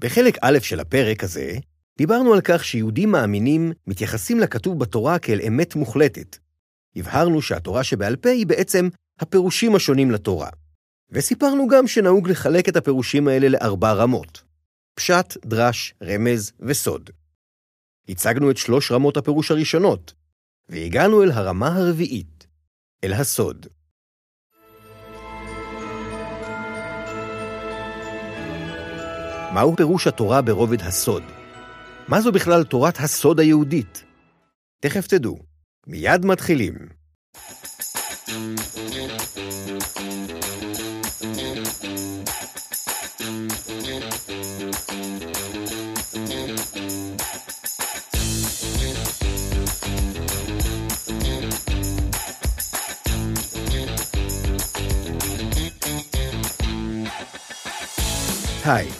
בחלק א' של הפרק הזה, דיברנו על כך שיהודים מאמינים מתייחסים לכתוב בתורה כאל אמת מוחלטת. הבהרנו שהתורה שבעל פה היא בעצם הפירושים השונים לתורה. וסיפרנו גם שנהוג לחלק את הפירושים האלה לארבע רמות. פשט, דרש, רמז וסוד. הצגנו את שלוש רמות הפירוש הראשונות, והגענו אל הרמה הרביעית, אל הסוד. מהו פירוש התורה ברובד הסוד? מה זו בכלל תורת הסוד היהודית? תכף תדעו. מיד מתחילים. היי,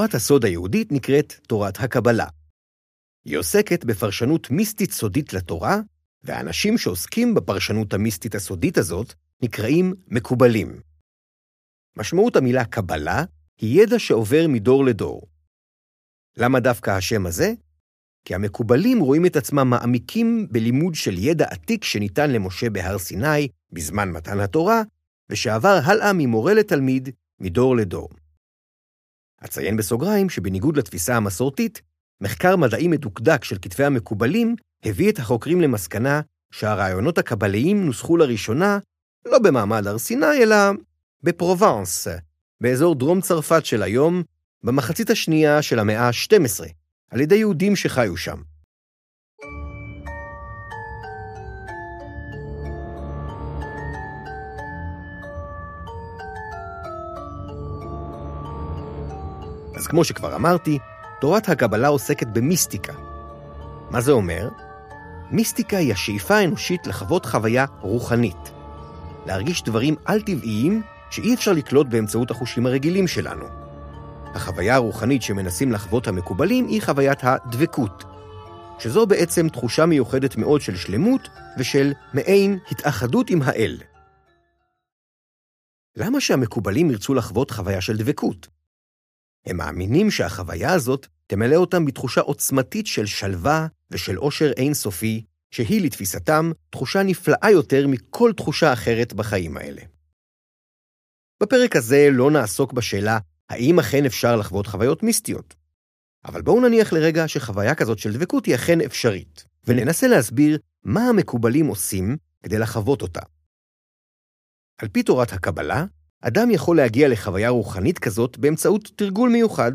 תורת הסוד היהודית נקראת תורת הקבלה. היא עוסקת בפרשנות מיסטית סודית לתורה, והאנשים שעוסקים בפרשנות המיסטית הסודית הזאת נקראים מקובלים. משמעות המילה קבלה היא ידע שעובר מדור לדור. למה דווקא השם הזה? כי המקובלים רואים את עצמם מעמיקים בלימוד של ידע עתיק שניתן למשה בהר סיני בזמן מתן התורה, ושעבר הלאה ממורה לתלמיד, מדור לדור. אציין בסוגריים שבניגוד לתפיסה המסורתית, מחקר מדעי מדוקדק של כתבי המקובלים הביא את החוקרים למסקנה שהרעיונות הקבליים נוסחו לראשונה לא במעמד הר סיני, אלא בפרובנס, באזור דרום צרפת של היום, במחצית השנייה של המאה ה-12, על ידי יהודים שחיו שם. אז כמו שכבר אמרתי, תורת הקבלה עוסקת במיסטיקה. מה זה אומר? מיסטיקה היא השאיפה האנושית לחוות חוויה רוחנית. להרגיש דברים על-טבעיים שאי אפשר לקלוט באמצעות החושים הרגילים שלנו. החוויה הרוחנית שמנסים לחוות המקובלים היא חוויית הדבקות, שזו בעצם תחושה מיוחדת מאוד של שלמות ושל מעין התאחדות עם האל. למה שהמקובלים ירצו לחוות חוויה של דבקות? הם מאמינים שהחוויה הזאת תמלא אותם בתחושה עוצמתית של שלווה ושל עושר אינסופי, שהיא לתפיסתם תחושה נפלאה יותר מכל תחושה אחרת בחיים האלה. בפרק הזה לא נעסוק בשאלה האם אכן אפשר לחוות חוויות מיסטיות. אבל בואו נניח לרגע שחוויה כזאת של דבקות היא אכן אפשרית, וננסה להסביר מה המקובלים עושים כדי לחוות אותה. על פי תורת הקבלה, אדם יכול להגיע לחוויה רוחנית כזאת באמצעות תרגול מיוחד.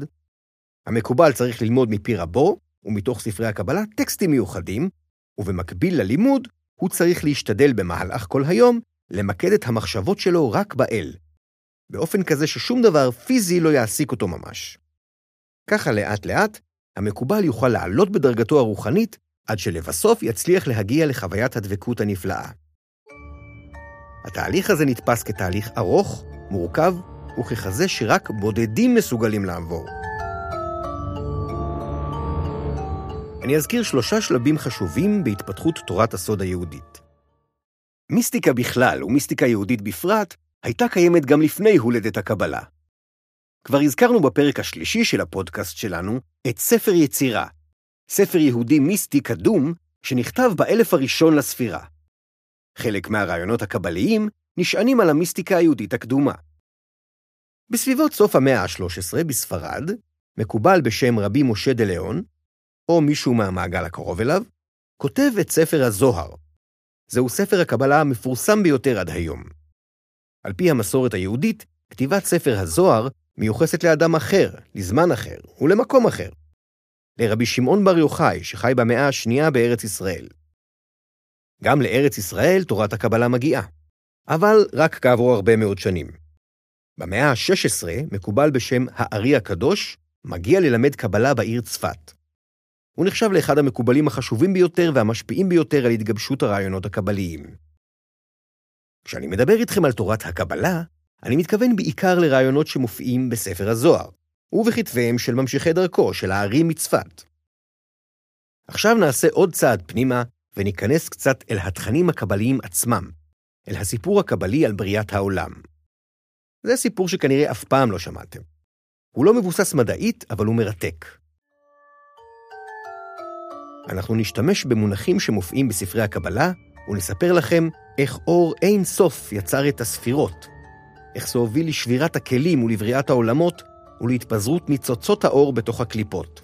המקובל צריך ללמוד מפי רבו, ומתוך ספרי הקבלה טקסטים מיוחדים, ובמקביל ללימוד, הוא צריך להשתדל במהלך כל היום למקד את המחשבות שלו רק באל, באופן כזה ששום דבר פיזי לא יעסיק אותו ממש. ככה לאט-לאט, המקובל יוכל לעלות בדרגתו הרוחנית, עד שלבסוף יצליח להגיע לחוויית הדבקות הנפלאה. התהליך הזה נתפס כתהליך ארוך, מורכב, וככזה שרק בודדים מסוגלים לעבור. אני אזכיר שלושה שלבים חשובים בהתפתחות תורת הסוד היהודית. מיסטיקה בכלל ומיסטיקה יהודית בפרט הייתה קיימת גם לפני הולדת הקבלה. כבר הזכרנו בפרק השלישי של הפודקאסט שלנו את ספר יצירה, ספר יהודי מיסטי קדום שנכתב באלף הראשון לספירה. חלק מהרעיונות הקבליים נשענים על המיסטיקה היהודית הקדומה. בסביבות סוף המאה ה-13 בספרד, מקובל בשם רבי משה דה ליאון, או מישהו מהמעגל הקרוב אליו, כותב את ספר הזוהר. זהו ספר הקבלה המפורסם ביותר עד היום. על פי המסורת היהודית, כתיבת ספר הזוהר מיוחסת לאדם אחר, לזמן אחר ולמקום אחר. לרבי שמעון בר יוחאי, שחי במאה השנייה בארץ ישראל. גם לארץ ישראל תורת הקבלה מגיעה, אבל רק כעבור הרבה מאוד שנים. במאה ה-16, מקובל בשם הארי הקדוש, מגיע ללמד קבלה בעיר צפת. הוא נחשב לאחד המקובלים החשובים ביותר והמשפיעים ביותר על התגבשות הרעיונות הקבליים. כשאני מדבר איתכם על תורת הקבלה, אני מתכוון בעיקר לרעיונות שמופיעים בספר הזוהר, ובכתביהם של ממשיכי דרכו, של הארי מצפת. עכשיו נעשה עוד צעד פנימה, וניכנס קצת אל התכנים הקבליים עצמם, אל הסיפור הקבלי על בריאת העולם. זה סיפור שכנראה אף פעם לא שמעתם. הוא לא מבוסס מדעית, אבל הוא מרתק. אנחנו נשתמש במונחים שמופיעים בספרי הקבלה, ונספר לכם איך אור אין סוף יצר את הספירות, איך זה הוביל לשבירת הכלים ולבריאת העולמות, ולהתפזרות ניצוצות האור בתוך הקליפות.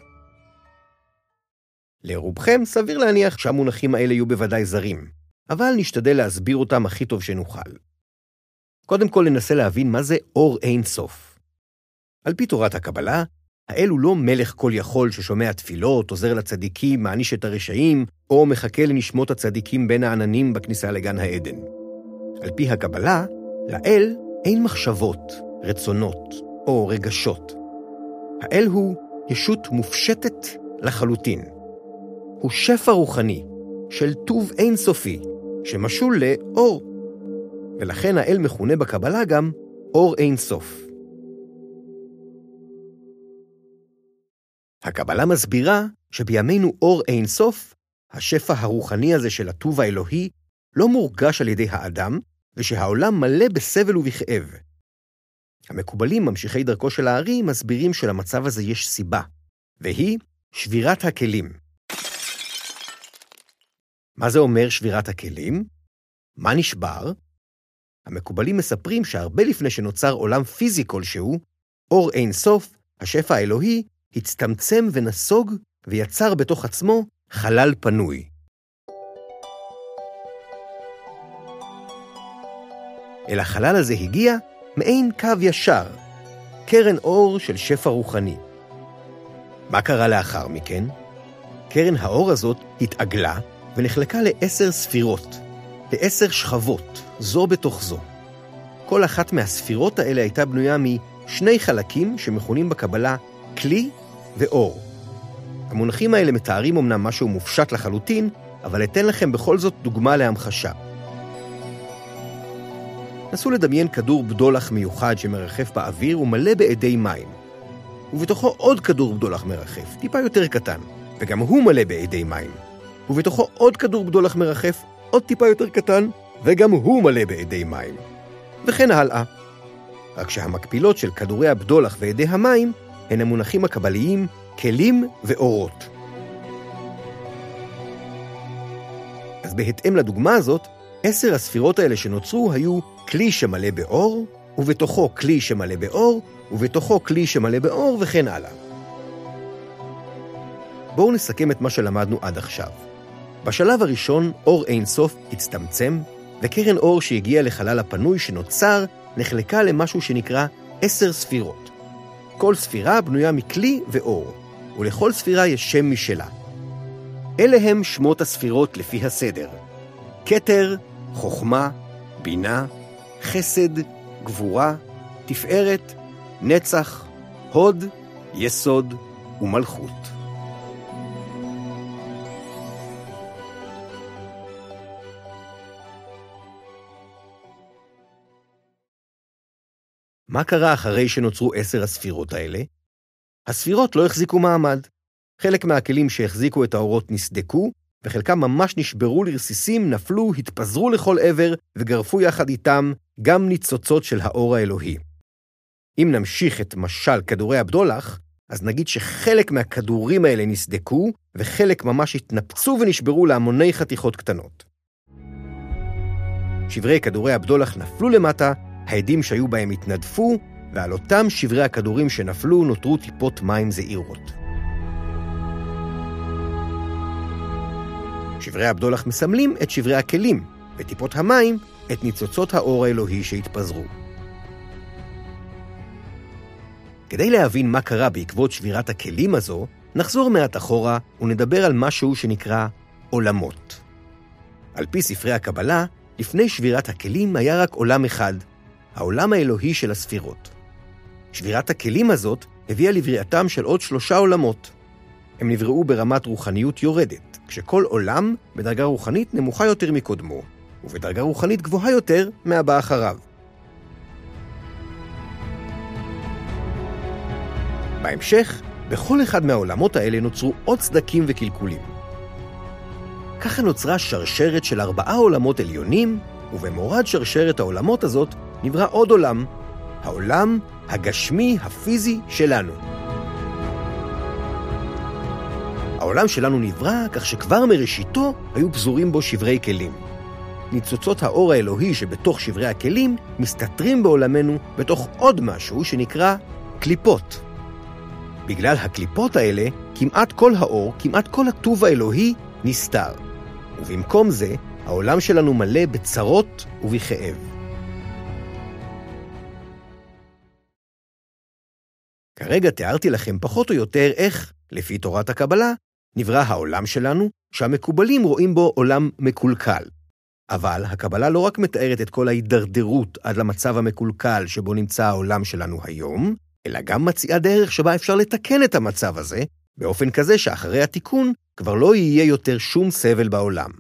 לרובכם סביר להניח שהמונחים האלה יהיו בוודאי זרים, אבל נשתדל להסביר אותם הכי טוב שנוכל. קודם כל ננסה להבין מה זה אור אין סוף. על פי תורת הקבלה, האל הוא לא מלך כל יכול ששומע תפילות, עוזר לצדיקים, מעניש את הרשעים, או מחכה לנשמות הצדיקים בין העננים בכניסה לגן העדן. על פי הקבלה, לאל אין מחשבות, רצונות או רגשות. האל הוא ישות מופשטת לחלוטין. הוא שפע רוחני של טוב אינסופי, שמשול לאור. ולכן האל מכונה בקבלה גם אור אינסוף. הקבלה מסבירה שבימינו אור אינסוף, השפע הרוחני הזה של הטוב האלוהי, לא מורגש על ידי האדם, ושהעולם מלא בסבל ובכאב. המקובלים, ממשיכי דרכו של הארי, מסבירים שלמצב הזה יש סיבה, והיא שבירת הכלים. מה זה אומר שבירת הכלים? מה נשבר? המקובלים מספרים שהרבה לפני שנוצר עולם פיזי כלשהו, אור אין סוף, השפע האלוהי, הצטמצם ונסוג ויצר בתוך עצמו חלל פנוי. אל החלל הזה הגיע מעין קו ישר, קרן אור של שפע רוחני. מה קרה לאחר מכן? קרן האור הזאת התעגלה ונחלקה לעשר ספירות, לעשר שכבות, זו בתוך זו. כל אחת מהספירות האלה הייתה בנויה משני חלקים שמכונים בקבלה כלי ואור. המונחים האלה מתארים אמנם משהו מופשט לחלוטין, אבל אתן לכם בכל זאת דוגמה להמחשה. נסו לדמיין כדור בדולח מיוחד שמרחף באוויר ומלא באדי מים. ובתוכו עוד כדור בדולח מרחף, טיפה יותר קטן, וגם הוא מלא באדי מים. ובתוכו עוד כדור בדולח מרחף, עוד טיפה יותר קטן, וגם הוא מלא באדי מים. וכן הלאה. רק שהמקבילות של כדורי הבדולח ואדי המים הן המונחים הקבליים כלים ואורות. אז בהתאם לדוגמה הזאת, עשר הספירות האלה שנוצרו היו כלי שמלא באור, ובתוכו כלי שמלא באור, ובתוכו כלי שמלא באור, וכן הלאה. בואו נסכם את מה שלמדנו עד עכשיו. בשלב הראשון, אור אינסוף הצטמצם, וקרן אור שהגיעה לחלל הפנוי שנוצר, נחלקה למשהו שנקרא עשר ספירות. כל ספירה בנויה מכלי ואור, ולכל ספירה יש שם משלה. אלה הם שמות הספירות לפי הסדר. כתר, חוכמה, בינה, חסד, גבורה, תפארת, נצח, הוד, יסוד ומלכות. מה קרה אחרי שנוצרו עשר הספירות האלה? הספירות לא החזיקו מעמד. חלק מהכלים שהחזיקו את האורות נסדקו, וחלקם ממש נשברו לרסיסים, נפלו, התפזרו לכל עבר, וגרפו יחד איתם גם ניצוצות של האור האלוהי. אם נמשיך את משל כדורי הבדולח, אז נגיד שחלק מהכדורים האלה נסדקו, וחלק ממש התנפצו ונשברו להמוני חתיכות קטנות. שברי כדורי הבדולח נפלו למטה, העדים שהיו בהם התנדפו, ועל אותם שברי הכדורים שנפלו נותרו טיפות מים זעירות. שברי הבדולח מסמלים את שברי הכלים, וטיפות המים את ניצוצות האור האלוהי שהתפזרו. כדי להבין מה קרה בעקבות שבירת הכלים הזו, נחזור מעט אחורה ונדבר על משהו שנקרא עולמות. על פי ספרי הקבלה, לפני שבירת הכלים היה רק עולם אחד, העולם האלוהי של הספירות. שבירת הכלים הזאת הביאה לבריאתם של עוד שלושה עולמות. הם נבראו ברמת רוחניות יורדת, כשכל עולם בדרגה רוחנית נמוכה יותר מקודמו, ובדרגה רוחנית גבוהה יותר מהבא אחריו. בהמשך, בכל אחד מהעולמות האלה נוצרו עוד סדקים וקלקולים. ככה נוצרה שרשרת של ארבעה עולמות עליונים, ובמורד שרשרת העולמות הזאת נברא עוד עולם, העולם הגשמי הפיזי שלנו. העולם שלנו נברא כך שכבר מראשיתו היו פזורים בו שברי כלים. ניצוצות האור האלוהי שבתוך שברי הכלים מסתתרים בעולמנו בתוך עוד משהו שנקרא קליפות. בגלל הקליפות האלה, כמעט כל האור, כמעט כל הטוב האלוהי, נסתר. ובמקום זה, העולם שלנו מלא בצרות ובכאב. כרגע תיארתי לכם פחות או יותר איך, לפי תורת הקבלה, נברא העולם שלנו, שהמקובלים רואים בו עולם מקולקל. אבל הקבלה לא רק מתארת את כל ההידרדרות עד למצב המקולקל שבו נמצא העולם שלנו היום, אלא גם מציעה דרך שבה אפשר לתקן את המצב הזה, באופן כזה שאחרי התיקון כבר לא יהיה יותר שום סבל בעולם.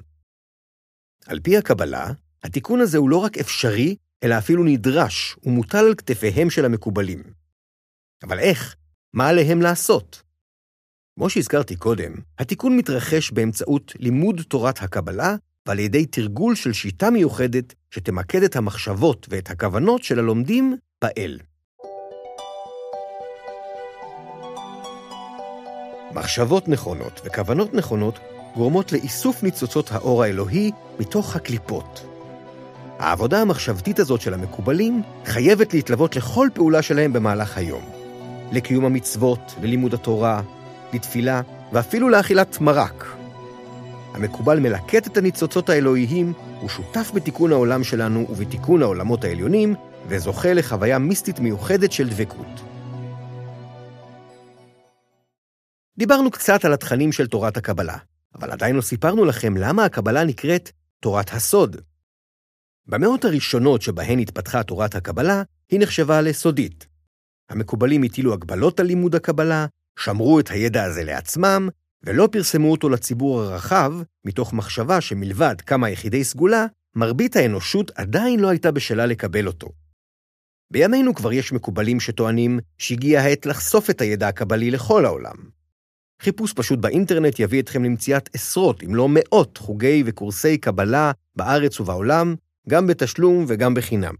על פי הקבלה, התיקון הזה הוא לא רק אפשרי, אלא אפילו נדרש ומוטל על כתפיהם של המקובלים. אבל איך? מה עליהם לעשות? כמו שהזכרתי קודם, התיקון מתרחש באמצעות לימוד תורת הקבלה ועל ידי תרגול של שיטה מיוחדת שתמקד את המחשבות ואת הכוונות של הלומדים באל. מחשבות נכונות וכוונות נכונות גורמות לאיסוף ניצוצות האור האלוהי מתוך הקליפות. העבודה המחשבתית הזאת של המקובלים חייבת להתלוות לכל פעולה שלהם במהלך היום. לקיום המצוות, ללימוד התורה, לתפילה ואפילו לאכילת מרק. המקובל מלקט את הניצוצות האלוהיים, הוא שותף בתיקון העולם שלנו ובתיקון העולמות העליונים, וזוכה לחוויה מיסטית מיוחדת של דבקות. דיברנו קצת על התכנים של תורת הקבלה, אבל עדיין לא סיפרנו לכם למה הקבלה נקראת תורת הסוד. במאות הראשונות שבהן התפתחה תורת הקבלה, היא נחשבה לסודית. המקובלים הטילו הגבלות על לימוד הקבלה, שמרו את הידע הזה לעצמם, ולא פרסמו אותו לציבור הרחב, מתוך מחשבה שמלבד כמה יחידי סגולה, מרבית האנושות עדיין לא הייתה בשלה לקבל אותו. בימינו כבר יש מקובלים שטוענים שהגיעה העת לחשוף את הידע הקבלי לכל העולם. חיפוש פשוט באינטרנט יביא אתכם למציאת עשרות, אם לא מאות, חוגי וקורסי קבלה בארץ ובעולם, גם בתשלום וגם בחינם.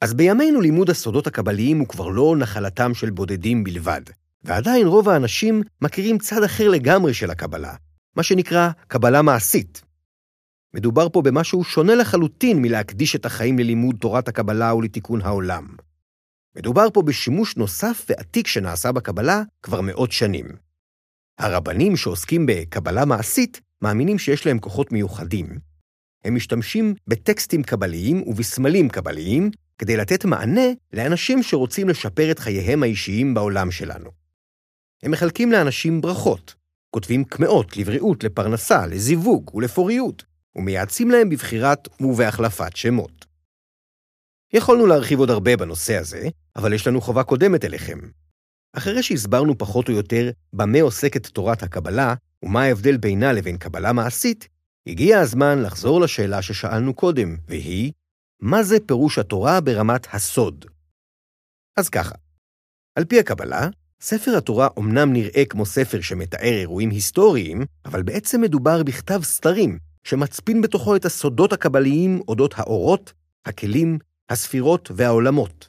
אז בימינו לימוד הסודות הקבליים הוא כבר לא נחלתם של בודדים בלבד, ועדיין רוב האנשים מכירים צד אחר לגמרי של הקבלה, מה שנקרא קבלה מעשית. מדובר פה במשהו שונה לחלוטין מלהקדיש את החיים ללימוד תורת הקבלה ולתיקון העולם. מדובר פה בשימוש נוסף ועתיק שנעשה בקבלה כבר מאות שנים. הרבנים שעוסקים בקבלה מעשית מאמינים שיש להם כוחות מיוחדים. הם משתמשים בטקסטים קבליים ובסמלים קבליים כדי לתת מענה לאנשים שרוצים לשפר את חייהם האישיים בעולם שלנו. הם מחלקים לאנשים ברכות, כותבים קמעות לבריאות, לפרנסה, לזיווג ולפוריות, ומייעצים להם בבחירת ובהחלפת שמות. יכולנו להרחיב עוד הרבה בנושא הזה, אבל יש לנו חובה קודמת אליכם. אחרי שהסברנו פחות או יותר במה עוסקת תורת הקבלה ומה ההבדל בינה לבין קבלה מעשית, הגיע הזמן לחזור לשאלה ששאלנו קודם, והיא, מה זה פירוש התורה ברמת הסוד? אז ככה, על פי הקבלה, ספר התורה אומנם נראה כמו ספר שמתאר אירועים היסטוריים, אבל בעצם מדובר בכתב סתרים, שמצפין בתוכו את הסודות הקבליים אודות האורות, הכלים, הספירות והעולמות.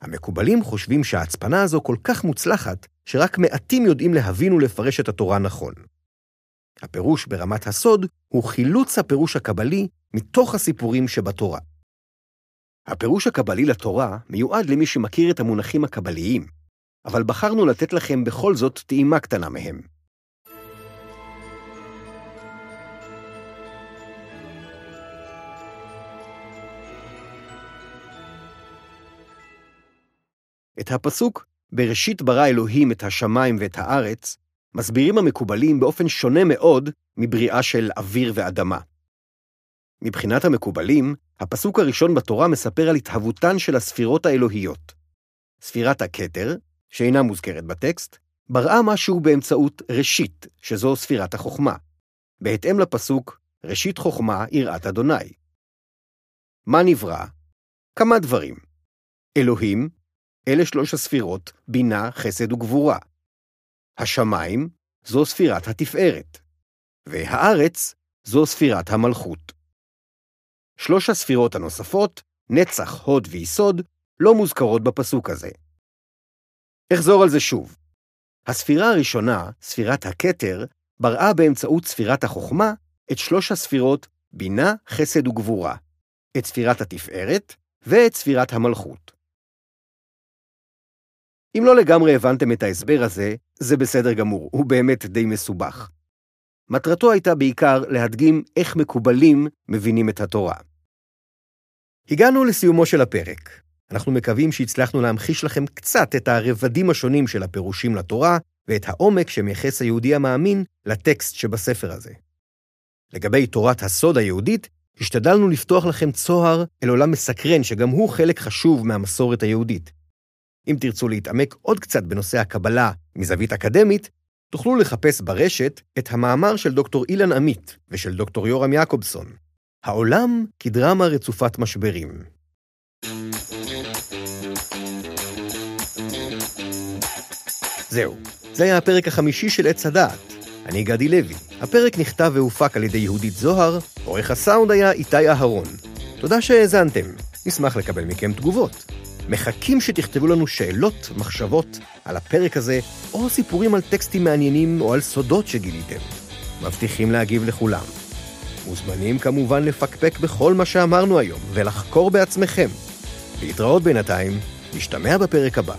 המקובלים חושבים שההצפנה הזו כל כך מוצלחת, שרק מעטים יודעים להבין ולפרש את התורה נכון. הפירוש ברמת הסוד הוא חילוץ הפירוש הקבלי מתוך הסיפורים שבתורה. הפירוש הקבלי לתורה מיועד למי שמכיר את המונחים הקבליים, אבל בחרנו לתת לכם בכל זאת טעימה קטנה מהם. את הפסוק "בראשית ברא אלוהים את השמיים ואת הארץ" מסבירים המקובלים באופן שונה מאוד מבריאה של אוויר ואדמה. מבחינת המקובלים, הפסוק הראשון בתורה מספר על התהוותן של הספירות האלוהיות. ספירת הכתר, שאינה מוזכרת בטקסט, בראה משהו באמצעות ראשית, שזו ספירת החוכמה. בהתאם לפסוק, ראשית חוכמה יראת אדוני. מה נברא? כמה דברים. אלוהים, אלה שלוש הספירות, בינה, חסד וגבורה. השמיים, זו ספירת התפארת. והארץ, זו ספירת המלכות. שלוש הספירות הנוספות, נצח, הוד ויסוד, לא מוזכרות בפסוק הזה. אחזור על זה שוב. הספירה הראשונה, ספירת הכתר, בראה באמצעות ספירת החוכמה את שלוש הספירות בינה, חסד וגבורה, את ספירת התפארת ואת ספירת המלכות. אם לא לגמרי הבנתם את ההסבר הזה, זה בסדר גמור, הוא באמת די מסובך. מטרתו הייתה בעיקר להדגים איך מקובלים מבינים את התורה. הגענו לסיומו של הפרק. אנחנו מקווים שהצלחנו להמחיש לכם קצת את הרבדים השונים של הפירושים לתורה ואת העומק שמייחס היהודי המאמין לטקסט שבספר הזה. לגבי תורת הסוד היהודית, השתדלנו לפתוח לכם צוהר אל עולם מסקרן שגם הוא חלק חשוב מהמסורת היהודית. אם תרצו להתעמק עוד קצת בנושא הקבלה מזווית אקדמית, תוכלו לחפש ברשת את המאמר של דוקטור אילן עמית ושל דוקטור יורם יעקובסון, העולם כדרמה רצופת משברים. זהו, זה היה הפרק החמישי של עץ הדעת. אני גדי לוי. הפרק נכתב והופק על ידי יהודית זוהר, עורך הסאונד היה איתי אהרון. תודה שהאזנתם, נשמח לקבל מכם תגובות. מחכים שתכתבו לנו שאלות, מחשבות על הפרק הזה, או סיפורים על טקסטים מעניינים או על סודות שגיליתם. מבטיחים להגיב לכולם. מוזמנים כמובן לפקפק בכל מה שאמרנו היום ולחקור בעצמכם. להתראות בינתיים, נשתמע בפרק הבא.